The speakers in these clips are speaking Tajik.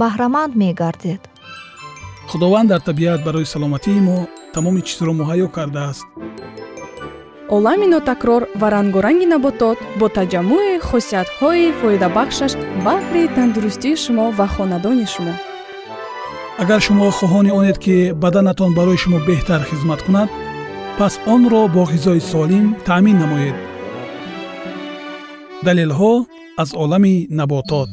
баҳраманд мегардед. Худованд дар табиат барои саломатии мо тамоми чизро муҳайё кардааст. Олами нотакрор ва рангоранги наботот бо таҷаммӯи хусиятҳои фоидабахшаш баҳри тандурустии шумо ва хонадони шумо. Агар шумо хоҳони онед ки баданатон барои шумо беҳтар хизмат кунад пас онро бо ғизои солим таъмин намоед. Далелҳо аз олами наботот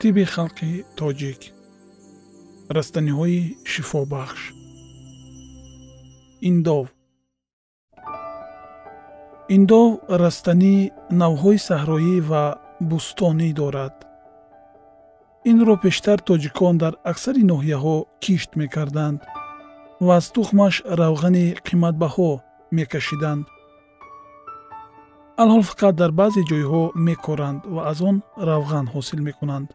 тибби халқи тоҷик. Растаниҳои шифобахш. Индов. Индов растанӣ навъҳои саҳроӣ ва бӯстонӣ дорад. Инро пештар тоҷикон дар аксари ноҳияҳо кишт мекарданд ва аз тухмаш равғани қиматбаҳо мекашиданд. Алҳол фақат дар баъзе ҷойҳо мекоранд ва аз он равған ҳосил мекунанд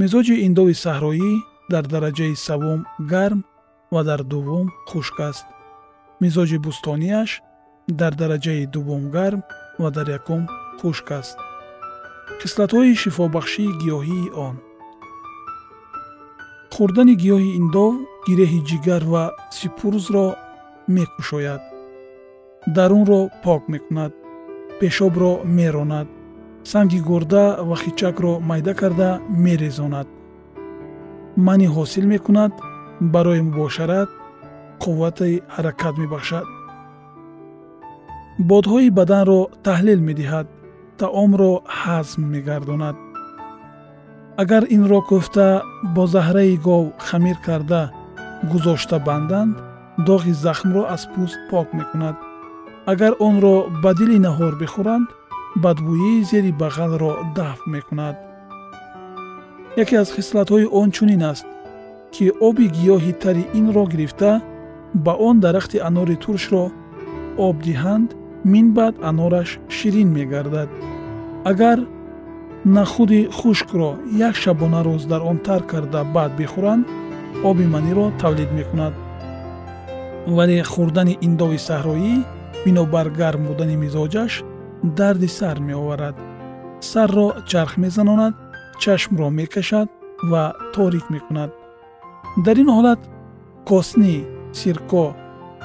мизоҷи индови саҳроӣ дар дараҷаи савум гарм ва дар дуввум хушк аст. Мизоҷи бӯстониаш дар дараҷаи дуввум гарм ва дар якум хушк аст. Хислатҳои шифобахшии гиёҳии он. Хӯрдани гиёҳи индов гиреҳи ҷигар ва сипурзро мекушояд. Дарунро пок мекунад. Пешобро меронад санги гурда ва хичакро майда карда мерезонад. Манӣ ҳосил мекунад барои мубошарат қуввати ҳаракат мебахшад. Бодҳои баданро таҳлил медиҳад таомро ҳазм мегардонад. Агар инро кӯфта бо заҳраи гов хамир карда гузошта банданд доғи захмро аз пӯст пок мекунад. Агар онро ба дили наҳор бихӯранд бадбӯии зери бағалро дафт мекунад. Яке аз хислатҳои он чунин аст ки оби гиёҳи тари инро гирифта ба он дарахти анори туршро об диҳанд минбаъд анораш ширин мегардад. Агар нахуди хушкро як шабона рӯз дар он тар карда баъд бихӯранд оби маниро тавлид мекунад. Вале хӯрдани индови саҳроӣ бинобар гарм будани мизоҷаш дарди сар меоварад. Сарро чарх мезанонад чашмро мекашад ва торик мекунад. Дар ин ҳолат коснӣ сирко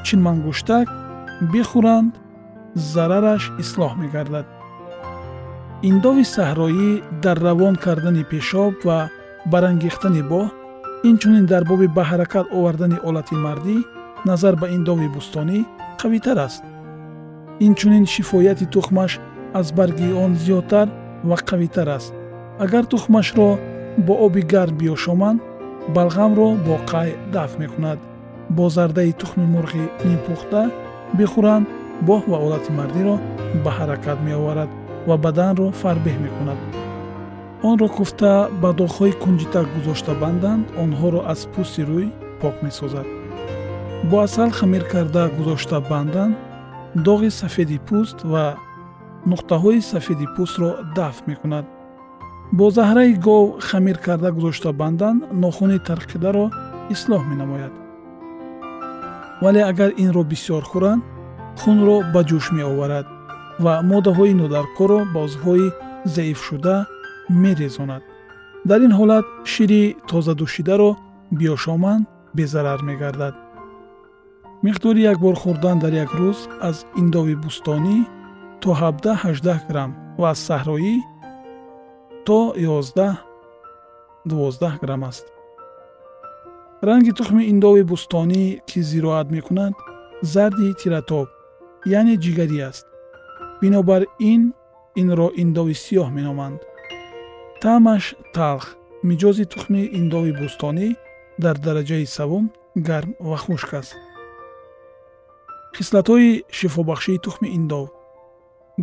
чинмангуштак бихӯранд зарараш ислоҳ мегардад. Индови саҳроӣ дар равон кардани пешоб ва барангехтани боҳ инчунин дар боби ба ҳаракат овардани олати мардӣ назар ба индови бӯстонӣ қавитар аст инчунин шифояти тухмаш аз барги он зиёдтар ва қавитар аст. Агар тухмашро бо оби гарм биёшоманд балғамро бо қай дафт мекунад? Бо зардаи тухми мурғи нимпухта бихӯранд боҳ ва олати мардиро ба ҳаракат меоварад ва баданро фарбеҳ мекунад. Онро куфта ба доғҳои кунҷитак гузошта банданд онҳоро аз пӯсти рӯй пок месозад. Бо асал хамир карда гузошта банданд доғи сафеди пӯст ва нуқтаҳои сафеди пӯстро дафт мекунад. Бо заҳраи гов хамир карда гузошта банданд нохуни тарқидаро ислоҳ менамояд. Вале агар инро бисёр хӯранд хунро ба ҷӯш меоварад ва моддаҳои нодаркоро ба узвҳои заифшуда мерезонад. Дар ин ҳолат шири тозадӯшидаро биёшоманд безарар мегардад миқдори як бор хӯрдан дар як рӯз аз индови бӯстонӣ то 17-18 грамм ва аз саҳроӣ то 11-12 грамм аст. Ранги тухми индови бӯстонӣ ки зироат мекунад зарди тиратоб яъне ҷигарӣ аст. Бинобар ин инро индови сиёҳ меноманд. Таъмаш талх миҷози тухми индови бӯстонӣ дар дараҷаи савум гарм ва хушк аст хислатҳои шифобахшии тухми индов.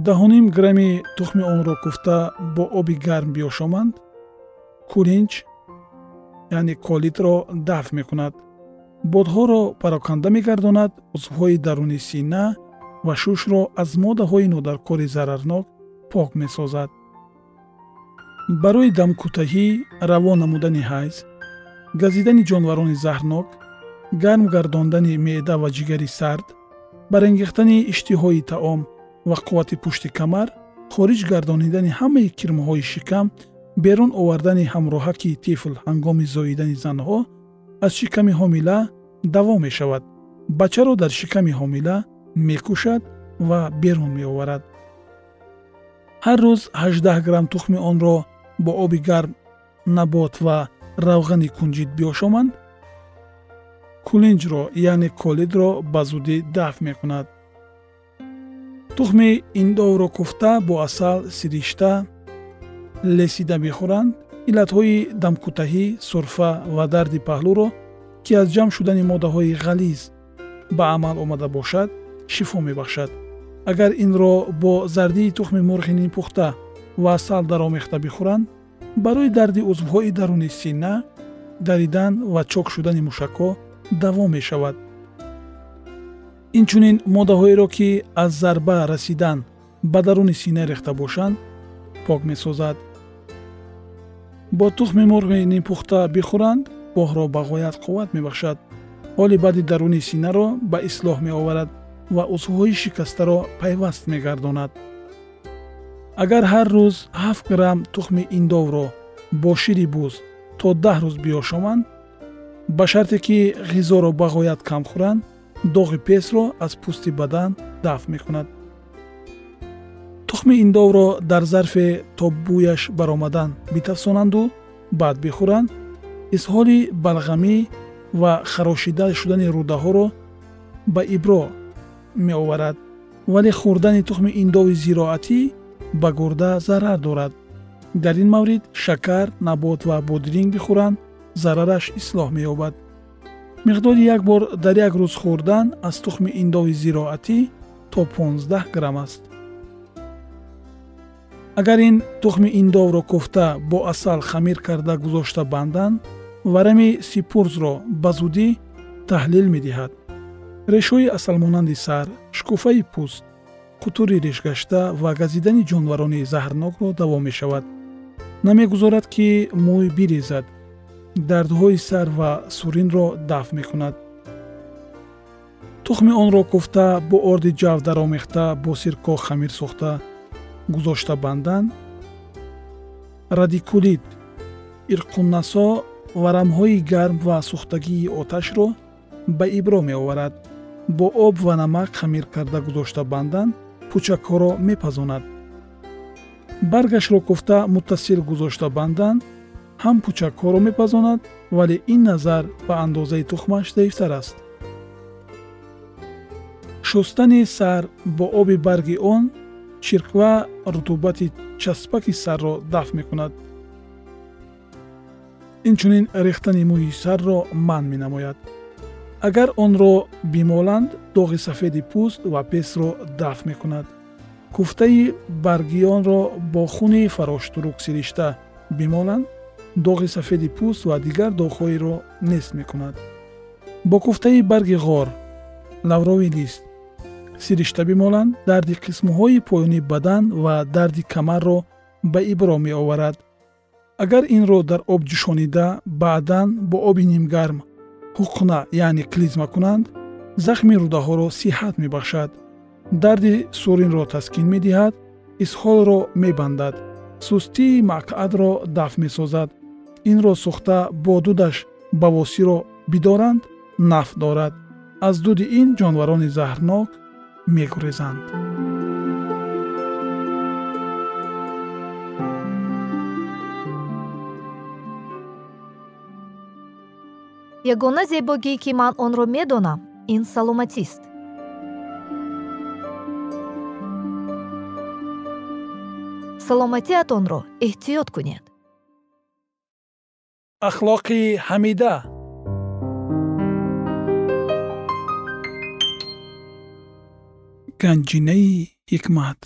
Даҳоним грамми тухми онро куфта бо оби гарм биёшоманд кулинч яъне колитро дафт мекунад. Бодҳоро пароканда мегардонад узвҳои даруни сина ва шушро аз моддаҳои нодаркори зарарнок пок месозад. Барои дамкӯтаҳӣ равон намудани ҳайз газидани ҷонварони заҳрнок гарм гардондани меъда ва ҷигари сард барангехтани иштиҳои таом ва қуввати пушти камар хориҷ гардонидани ҳамаи кирмҳои шикам берун овардани ҳамроҳаки тифл ҳангоми зоидани занҳо аз шиками ҳомила давом мешавад. Бачаро дар шиками ҳомила мекушад ва берун меоварад. Ҳар рӯз 18 грамм тухми онро бо оби гарм набот ва равғани кунҷид биошоманд кулинҷро яъне колидро ба зудӣ дафт мекунад. Тухми индовро куфта бо асал сиришта лесида бихӯранд иллатҳои дамкӯтаҳӣ сурфа ва дарди паҳлӯро ки аз ҷамъ шудани моддаҳои ғализ ба амал омада бошад шифо мебахшад. Агар инро бо зардии тухми мурғи нимпухта ва асал даромехта бихӯранд барои дарди узвҳои даруни сина даридан ва чок шудани мушакҳо давом мешавад. Инчунин моддаҳоеро ки аз зарба расидан ба даруни сина рехта бошанд пок месозад. Бо тухми мурғи нимпухта бихӯранд боҳро ба ғоят қувват мебахшад. Ҳоли баъди даруни синаро ба ислоҳ меоварад ва узвҳои шикастаро пайваст мегардонад. Агар ҳар рӯз 7 грамм тухми индовро бо шири буз то даҳ рӯз биёшоманд ба шарте ки ғизоро ба ғоят кам хӯранд доғи песро аз пӯсти бадан дафт мекунад. Тухми индовро дар зарфе то бӯяш баромадан битафсонанду баъд бихӯранд изҳоли балғамӣ ва харошида шудани рӯдаҳоро ба ибро меоварад. Вале хӯрдани тухми индови зироатӣ ба гурда зарар дорад. Дар ин маврид шакар набот ва бодиринг бихӯранд зарараш ислоҳ меёбад. Миқдори як бор дар як рӯз хӯрдан аз тухми индови зироатӣ то 15 грамм аст. Агар ин тухми индовро куфта бо асал хамир карда гузошта банданд варами сипурзро ба зудӣ таҳлил медиҳад. Решҳои асалмонанди сар шукуфаи пӯст қутури решгашта ва газидани ҷонварони заҳрнокро давом мешавад. Намегузорад ки мӯй бирезад дардҳои сар ва суринро дафт мекунад. Тухми онро куфта бо орди ҷав даромехта бо сирко хамир сохта гузошта бандан радикулит ирқуннасо варамҳои гарм ва сӯхтагии оташро ба ибро меоварад. Бо об ва намак хамир карда гузошта бандан пӯчакҳоро мепазонад. Баргашро куфта муттасил гузошта бандан ҳам пӯчакҳоро мепазонад вале ин назар ба андозаи тухмаш заифтар аст. Шустани сар бо оби барги он чирква рутубати часпаки сарро дафт мекунад. Инчунин рехтани мӯи сарро манъ менамояд. Агар онро бимоланд доғи сафеди пӯст ва песро дафт мекунад. Куфтаи баргионро бо хуни фароштурук сиришта бимоланд доғи сафеди пӯст ва дигар доғҳоеро нест мекунад. Бо куфтаи барги ғор лаврови лист сиришта бимоланд дарди қисмҳои поёни бадан ва дарди камарро ба ибро меоварад. Агар инро дар об ҷӯшонида баъдан бо оби нимгарм ҳуқна яъне клизма кунанд захми рӯдаҳоро сиҳат мебахшад. Дарди суринро таскин медиҳад исҳолро мебандад. Сустии мақъадро дафт месозад инро сӯхта бо дудаш бавосиро бидоранд нафъ дорад. Аз дуди ин ҷонварони заҳрнок мегурезанд. Ягона зебогӣ ки ман онро медонам ин саломатист. Саломатиатонро эҳтиёт кунед ахлоқи ҳамида ганҷинаи ҳикмат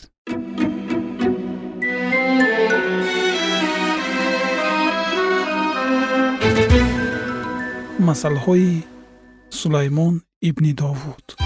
масъалҳои сулаймон ибни довуд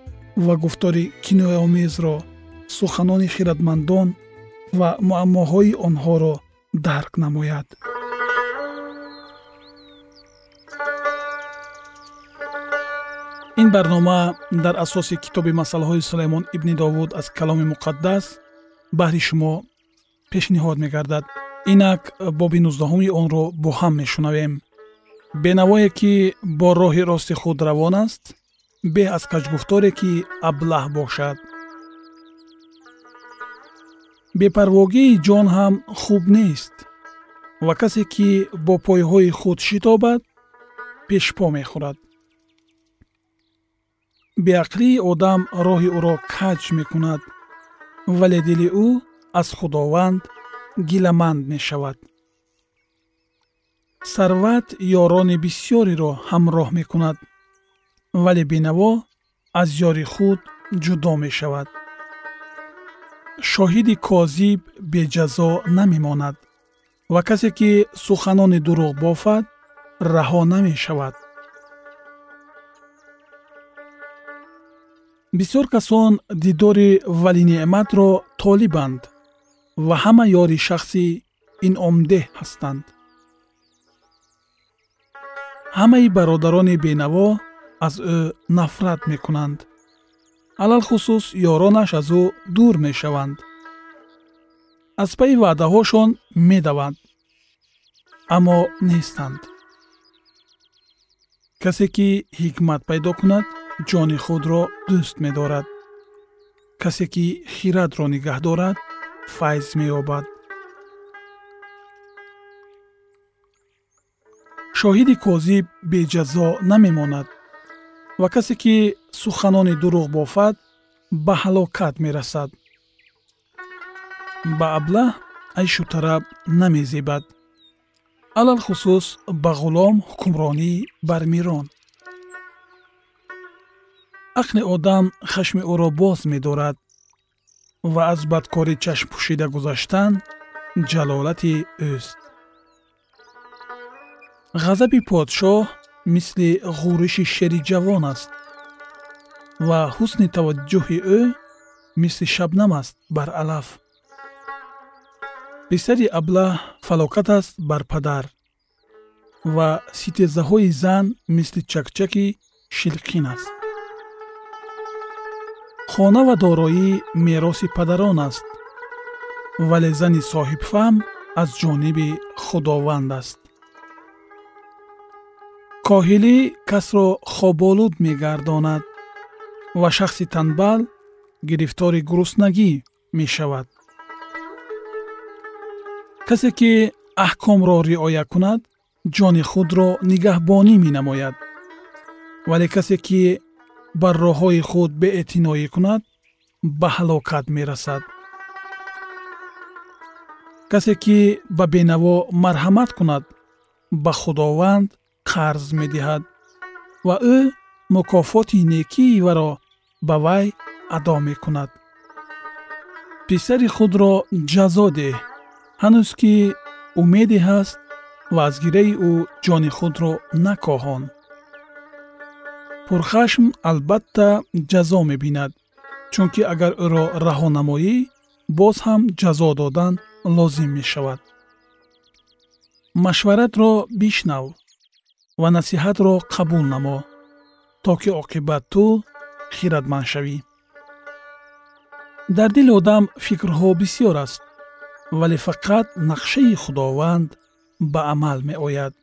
ва гуфтори кинояомезро суханони хиратмандон ва муаммоҳои онҳоро дарк намояд. Ин барнома дар асоси китоби масъалаҳои сулаймон ибни довуд аз каломи муқаддас баҳри шумо пешниҳод мегардад. Инак боби нуздаҳуми онро бо ҳам мешунавем. Бенавое ки бо роҳи рости худ равон аст беҳ аз каҷгуфторе ки аблаҳ бошад. Бепарвогии ҷон ҳам хуб нест. Ва касе ки бо пойҳои худ шитобад пешпо мехӯрад. Беақлии одам роҳи ӯро каҷ мекунад вале дили ӯ аз худованд гиламанд мешавад. Сарват ёрони бисьёреро ҳамроҳ мекунад вале бенаво аз ёри худ ҷудо мешавад. Шоҳиди козиб беҷазо намемонад ва касе ки суханони дурӯғ бофад раҳо намешавад. Бисёр касон дидори валинеъматро толибанд ва ҳама ёри шахси инъомдеҳ ҳастанд. Ҳамаи бародарони бенаво аз ӯ нафрат мекунанд. Алалхусус ёронаш аз ӯ дур мешаванд. Аз пайи ваъдаҳошон медаванд аммо нестанд. Касе ки ҳикмат пайдо кунад ҷони худро дӯст медорад. Касе ки хиратро нигаҳ дорад файз меёбад. Шоҳиди козиб беҷазо намемонад ва касе ки суханони дурӯғ бофад ба ҳалокат мерасад. Ба аблаҳ айшу тараб намезебад. Алалхусус ба ғулом ҳукмронӣ бар мирон ақли одам хашми ӯро боз медорад ва аз бадкорӣ чашм пӯшида гузаштан ҷалолати ӯст. Ғазаби подшоҳ мисли ғӯриши шери ҷавон аст ва ҳусни таваҷҷӯҳи ӯ мисли шабнам аст бар алаф. Писари аблаҳ фалокат аст бар падар ва ситезаҳои зан мисли чакчаки шилқин аст. Хона ва дороӣ мероси падарон аст вале зани соҳибфаҳм аз ҷониби худованд аст коҳилӣ касро хоболуд мегардонад ва шахси танбал гирифтори гуруснагӣ мешавад. Касе ки аҳкомро риоя кунад ҷони худро нигаҳбонӣ менамояд. Вале касе ки бар роҳҳои худ беэътиноӣ кунад ба ҳалокат мерасад. Касе ки ба бенаво марҳамат кунад ба худованд қарз медиҳад ва ӯ мукофоти некии варо ба вай адо мекунад. Писари худро ҷазо деҳ. Ҳанӯз ки умеде ҳаст ва аз гираи ӯ ҷони худро накоҳон. Пурхашм албатта ҷазо мебинад чунки агар ӯро раҳо намоӣ боз ҳам ҷазо додан лозим мешавад. Машваратро бишнав ва насиҳатро қабул намо то ки оқибат ту хиратманд шавӣ. Дар дили одам фикрҳо бисьёр аст вале фақат нақшаи худованд ба амал меояд.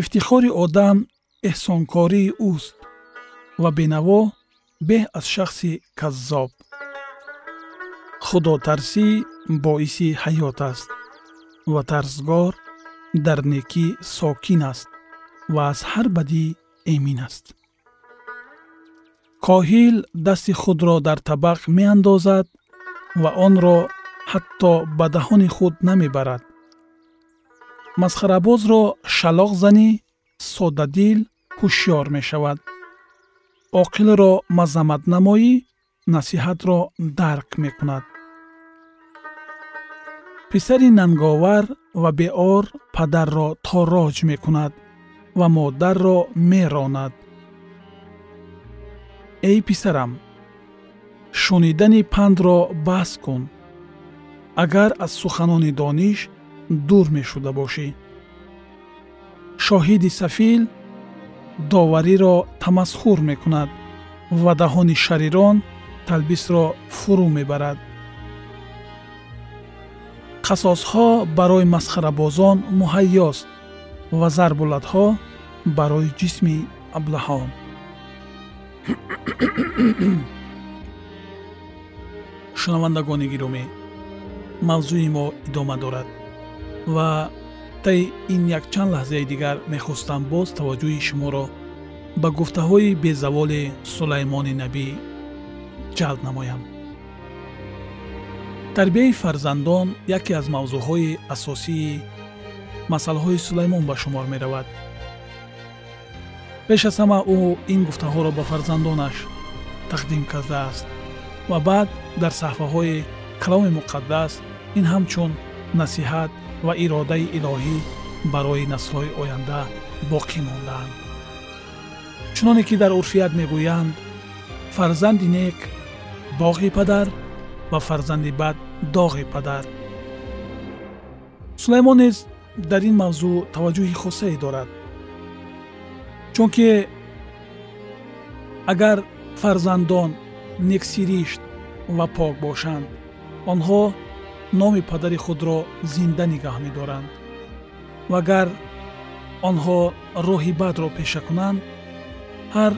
Ифтихори одам эҳсонкории ӯст ва бенаво беҳ аз шахси каззоб. Худотарсӣ боиси ҳаёт аст ва тарсгор дар некӣ сокин аст ва аз ҳар бадӣ эмин аст. Коҳил дасти худро дар табақ меандозад ва онро ҳатто ба даҳони худ намебарад. Масхарабозро шалоқ занӣ соддадил ҳушёр мешавад. Оқилро мазаммат намоӣ насиҳатро дарк мекунад. Писари нанговар ва беор падарро тороҷ мекунад ва модарро меронад. Эй писарам шунидани пандро баҳс кун. Агар аз суханони дониш дур мешуда бошӣ. Шоҳиди сафил довариро тамасхур мекунад ва даҳони шарирон талбисро фурӯ мебарад қасосҳо барои масхарабозон муҳайёст ва зарбулатҳо барои ҷисми аблаҳон. Шунавандагони гиромӣ мавзӯи мо идома дорад ва таи ин якчанд лаҳзаи дигар мехостам боз таваҷҷӯҳи шуморо ба гуфтаҳои безаволи сулаймони набӣ ҷалб намоям тарбияи фарзандон яке аз мавзӯъҳои асосии масъалаҳои сулаймон ба шумор меравад. Пеш аз ҳама ӯ ин гуфтаҳоро ба фарзандонаш тақдим кардааст ва баъд дар саҳфаҳои каломи муқаддас ин ҳамчун насиҳат ва иродаи илоҳӣ барои наслҳои оянда боқӣ мондаанд чуноне ки дар урфият мегӯянд фарзанди нек боғи падар ва фарзанди бад доғи падар. Сулаймон низ дар ин мавзӯъ таваҷҷӯҳи хосае дорад. Чунки агар фарзандон нексиришт ва пок бошанд онҳо номи падари худро зинда нигаҳ медоранд. Ва агар онҳо роҳи бадро пеша кунанд ҳар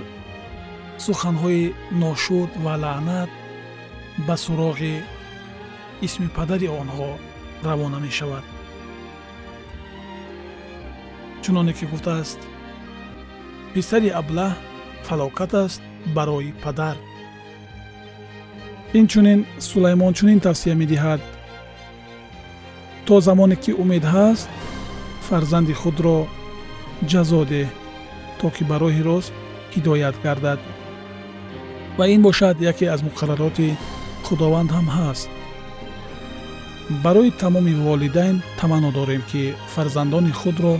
суханҳои ношуд ва лаънат ба суроғи исми падари онҳо равона мешавад. Чуноне ки гуфтааст писари аблаҳ фалокат аст барои падар. Инчунин сулаймон чунин тавсия медиҳад. То замоне ки умед ҳаст фарзанди худро ҷазо деҳ то ки ба роҳи рост ҳидоят гардад. Ва ин бошад яке аз муқаррароти худованд ҳам ҳаст барои тамоми волидайн таманно дорем ки фарзандони худро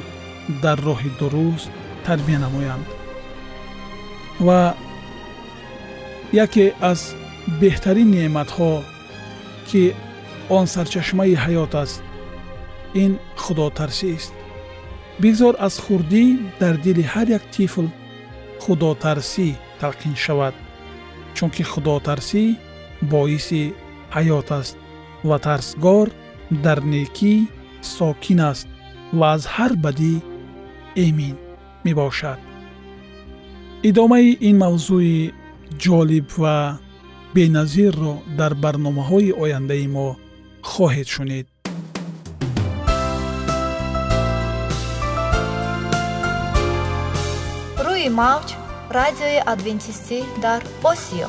дар роҳи дуруст тарбия намоянд. Ва яке аз беҳтарин неъматҳо ки он сарчашмаи ҳаёт аст ин худотарсист бигзор аз хурдӣ дар дили ҳар як тифл худотарсӣ талқин шавад чунки худотарсӣ боиси ҳаёт аст ва тарсгор дар некӣ сокин аст ва аз ҳар бадӣ эмин мебошад. Идомаи ин мавзӯи ҷолиб ва беназирро дар барномаҳои ояндаи мо хоҳед шунид. Рӯи мавҷ радиои адвентистӣ дар осиё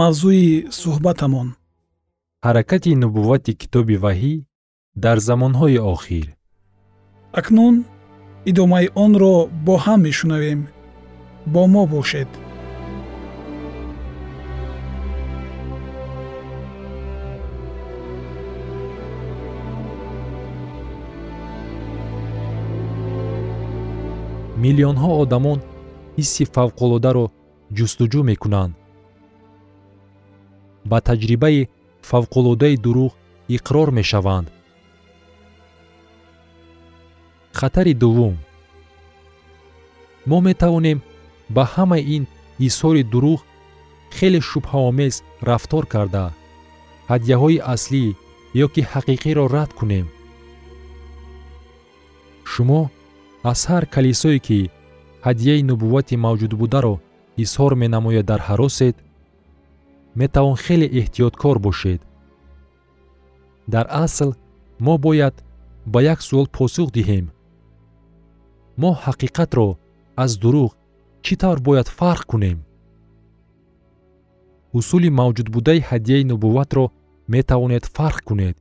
мавзӯи суҳбатамон. Ҳаракати нубуввати китоби ваҳӣ дар замонҳои охир. Акнун идомаи онро бо ҳам мешунавем. Бо мо бошед. Миллионҳо одамон ҳисси фавқулодаро ҷустуҷӯ мекунанд ба таҷрибаи фавқулодаи дурӯғ иқрор мешаванд. Хатари дуввум. Мо метавонем ба ҳамаи ин изҳори дурӯғ хеле шубҳаомез рафтор карда ҳадияҳои аслӣ ё ки ҳақиқиро рад кунем. Шумо аз ҳар калисое ки ҳадияи нубуввати мавҷудбударо изҳор менамояд дар ҳаросед метавон хеле эҳтиёткор бошед. Дар асл мо бояд ба як суол посух диҳем. Мо ҳақиқатро аз дурӯғ чӣ тавр бояд фарқ кунем? Усули мавҷудбудаи ҳадияи нубувватро метавонед фарқ кунед.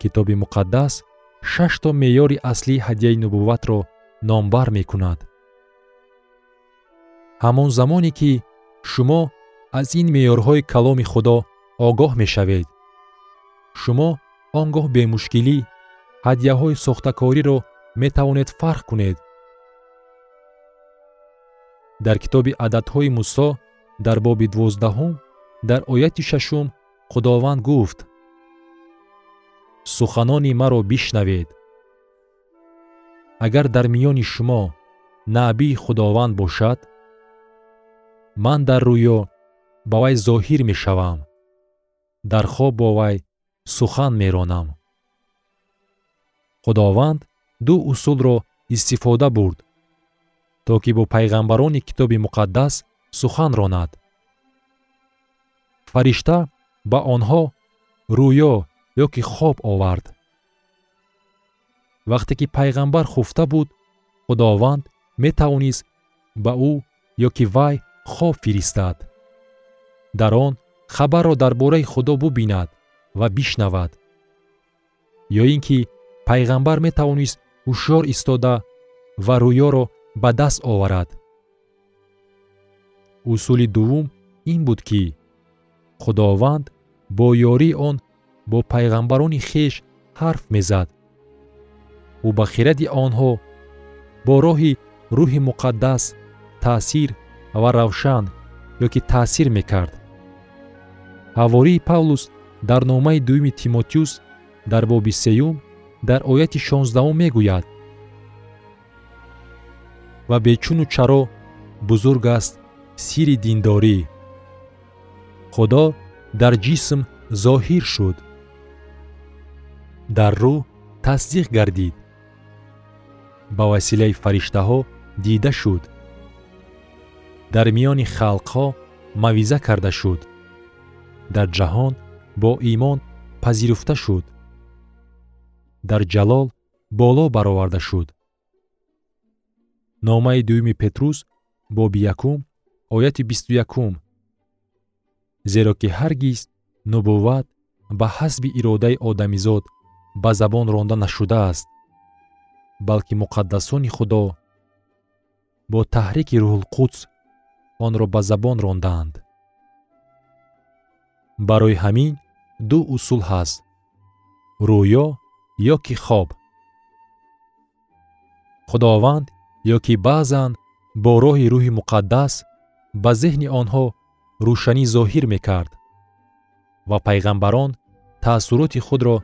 Китоби муқаддас шашто меъёри аслии ҳадияи нубувватро номбар мекунад. Ҳамон замоне ки шумо аз ин меъёрҳои каломи худо огоҳ мешавед. Шумо он гоҳ бемушкилӣ ҳадияҳои сохтакориро метавонед фарқ кунед. Дар китоби ададҳои мусо дар боби дувоздаҳум дар ояти шашум худованд гуфт суханони маро бишнавед. Агар дар миёни шумо наъбии худованд бошад ман дар рӯё ба вай зоҳир мешавам. Дар хоб бо вай сухан меронам. Худованд ду усулро истифода бурд то ки бо пайғамбарони китоби муқаддас сухан ронад. Фаришта ба онҳо рӯё ё ки хоб овард. Вақте ки пайғамбар хуфта буд худованд метавонист ба ӯ ё ки вай хоб фиристад дар он хабарро дар бораи худо бубинад ва бишнавад. Ё ин ки пайғамбар метавонист ҳушёр истода ва рӯёро ба даст оварад. Усули дуввум ин буд ки худованд бо ёрии он бо пайғамбарони хеш ҳарф мезад. Ӯ ба хиради онҳо бо роҳи рӯҳи муқаддас таъсир ва равшан ё ки таъсир мекард ҳавории павлус дар номаи дуюми тимотеюс дар боби сеюм дар ояти шонздаҳум мегӯяд. Ва бечуну чаро бузург аст сири диндорӣ. Худо дар ҷисм зоҳир шуд. Дар рӯҳ тасдиқ гардид. Ба василаи фариштаҳо дида шуд. Дар миёни халқҳо мавъиза карда шуд дар ҷаҳон бо имон пазируфта шуд. Дар ҷалол боло бароварда шуд. Номаи дуюми петрус боби якум ояти бисту якум. Зеро ки ҳаргиз нубувват ба ҳасби иродаи одамизод ба забон ронда нашудааст балки муқаддасони худо бо таҳрики рӯҳулқудс онро ба забон рондаанд барои ҳамин ду усул ҳаст рӯё ё ки хоб. Худованд ё ки баъзан бо роҳи рӯҳи муқаддас ба зеҳни онҳо рӯшанӣ зоҳир мекард ва пайғамбарон таассуроти худро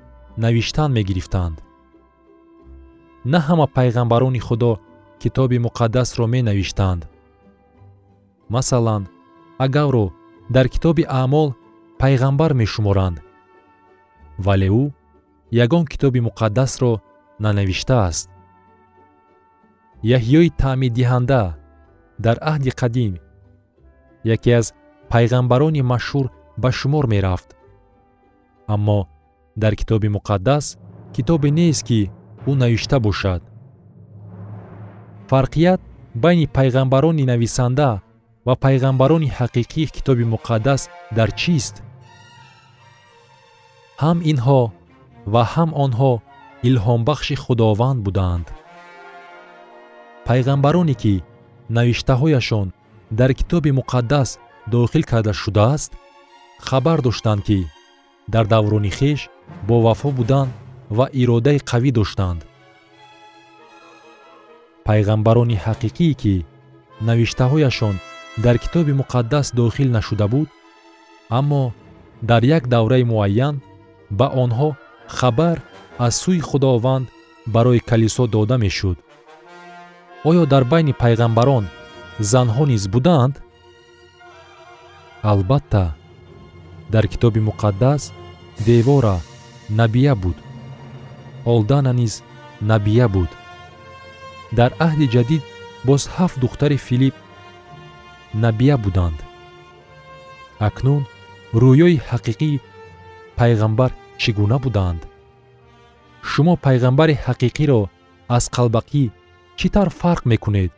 навиштан мегирифтанд. На ҳама пайғамбарони худо китоби муқаддасро менавиштанд. Масалан агавро дар китоби аъмол пайғамбар мешуморанд. Вале ӯ ягон китоби муқаддасро нанавиштааст яҳьёи таъмидиҳанда дар аҳди қадим яке аз пайғамбарони машҳур ба шумор мерафт. Аммо дар китоби муқаддас китобе нест ки ӯ навишта бошад. Фарқият байни пайғамбарони нависанда ва пайғамбарони ҳақиқии китоби муқаддас дар чист? Ҳам инҳо ва ҳам онҳо илҳомбахши худованд буданд. Пайғамбароне ки навиштаҳояшон дар китоби муқаддас дохил карда шудааст хабар доштанд ки дар даврони хеш бовафо буданд ва иродаи қавӣ доштанд. Пайғамбарони ҳақиқие ки навиштаҳояшон дар китоби муқаддас дохил нашуда буд аммо дар як давраи муайян ба онҳо хабар аз сӯи худованд барои калисо дода мешуд. Оё дар байни пайғамбарон занҳо низ буданд? Албатта дар китоби муқаддас девора набия буд. Олдана низ набия буд. Дар аҳди ҷадид боз ҳафт духтари филипп набия буданд. Акнун рӯёи ҳақиқии пайғамбар чӣ гуна буданд? Шумо пайғамбари ҳақиқиро аз қалбақӣ чӣ тавр фарқ мекунед?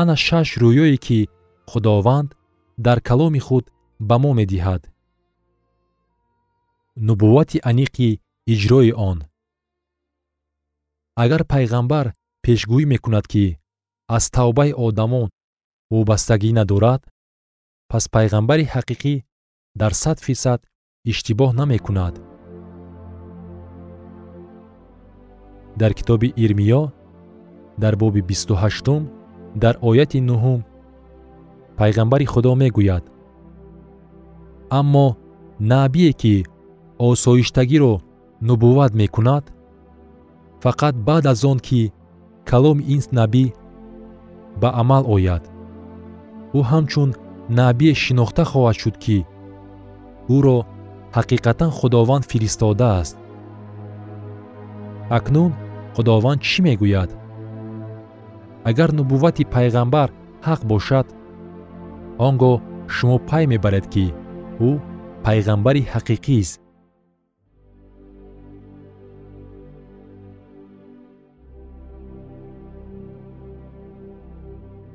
Ана шаш рӯёе ки худованд дар каломи худ ба мо медиҳад. Нубуввати аниқи иҷрои он. Агар пайғамбар пешгӯӣ мекунад ки аз тавбаи одамон вобастагӣ надорад пас пайғамбари ҳақиқӣ дар сад фисад иштибоҳ намекунад. Дар китоби ирмиё дар боби бисту ҳаштум дар ояти нуҳум пайғамбари худо мегӯяд. Аммо набие ки осоиштагиро нубувват мекунад фақат баъд аз он ки каломи ин набӣ ба амал ояд ӯ ҳамчун набие шинохта хоҳад шуд ки ӯро ҳақиқатан худованд фиристодааст акнун худованд чӣ мегӯяд? Агар нубуввати пайғамбар ҳақ бошад он гоҳ шумо пай мебаред ки ӯ пайғамбари ҳақиқист